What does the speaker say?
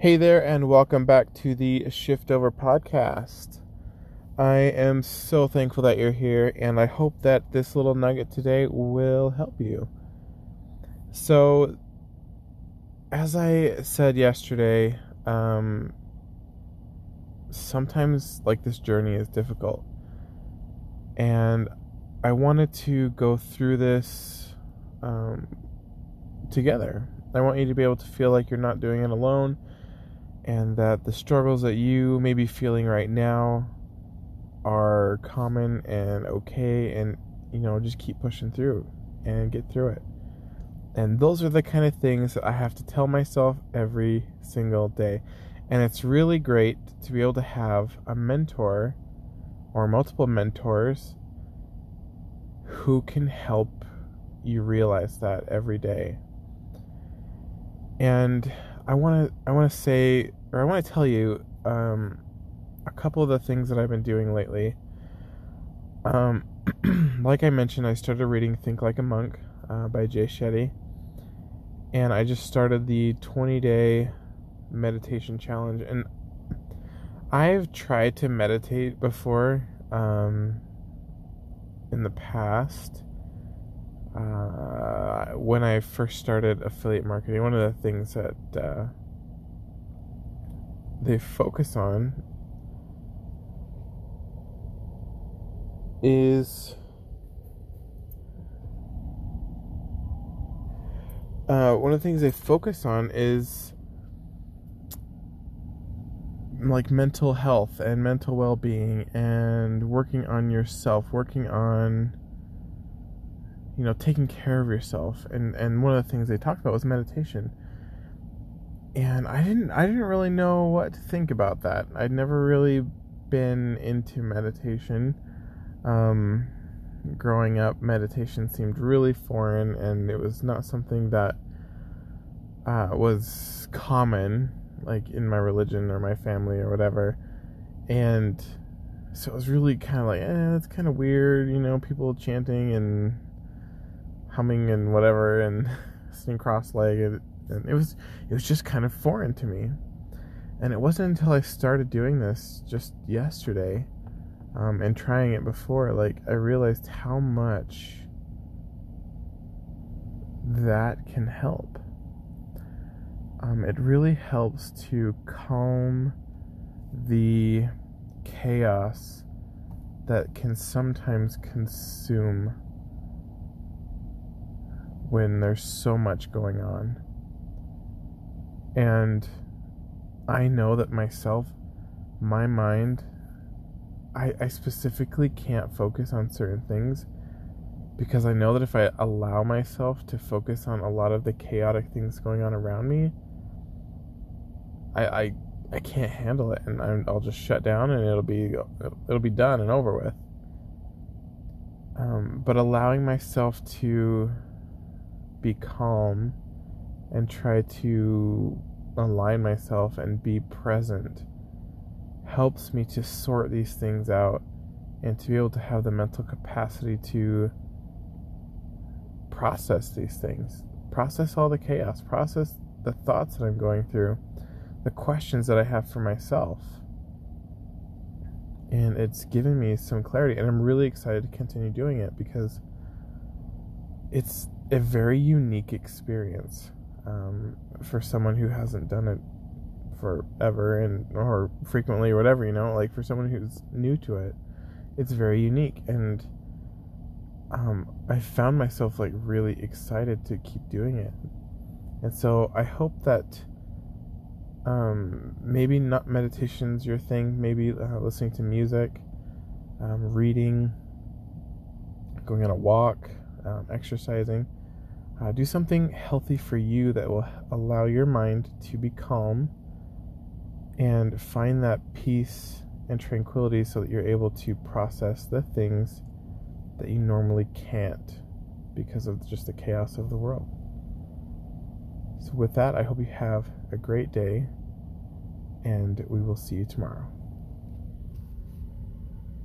Hey there, and welcome back to the Shift Over podcast. I am so thankful that you're here, and I hope that this little nugget today will help you. So, as I said yesterday, um, sometimes like this journey is difficult, and I wanted to go through this um, together. I want you to be able to feel like you're not doing it alone and that the struggles that you may be feeling right now are common and okay and you know just keep pushing through and get through it. And those are the kind of things that I have to tell myself every single day. And it's really great to be able to have a mentor or multiple mentors who can help you realize that every day. And I want to I want to say or I want to tell you um, a couple of the things that I've been doing lately. Um, like I mentioned, I started reading Think Like a Monk uh, by Jay Shetty, and I just started the 20 day meditation challenge. And I've tried to meditate before um, in the past. Uh, when I first started affiliate marketing, one of the things that uh, they focus on is uh, one of the things they focus on is like mental health and mental well-being and working on yourself working on you know taking care of yourself and and one of the things they talked about was meditation and I didn't I didn't really know what to think about that. I'd never really been into meditation. Um, growing up, meditation seemed really foreign, and it was not something that uh, was common, like in my religion or my family or whatever. And so it was really kind of like, eh, it's kind of weird, you know, people chanting and humming and whatever, and sitting cross-legged and it was it was just kind of foreign to me. And it wasn't until I started doing this just yesterday, um, and trying it before, like I realized how much that can help. Um, it really helps to calm the chaos that can sometimes consume when there's so much going on. And I know that myself, my mind, I, I specifically can't focus on certain things because I know that if I allow myself to focus on a lot of the chaotic things going on around me, I I, I can't handle it, and i will just shut down, and it'll be it'll be done and over with. Um, but allowing myself to be calm and try to align myself and be present helps me to sort these things out and to be able to have the mental capacity to process these things, process all the chaos, process the thoughts that I'm going through, the questions that I have for myself. And it's given me some clarity, and I'm really excited to continue doing it because it's a very unique experience um, for someone who hasn't done it forever and or frequently or whatever you know like for someone who's new to it it's very unique. And um, i found myself like really excited to keep doing it. And so i hope that um, maybe not meditation's your thing maybe uh, listening to music um, reading going on a walk um, exercising uh, do something healthy for you that will allow your mind to be calm and find that peace and tranquility so that you're able to process the things that you normally can't because of just the chaos of the world. So, with that, I hope you have a great day and we will see you tomorrow.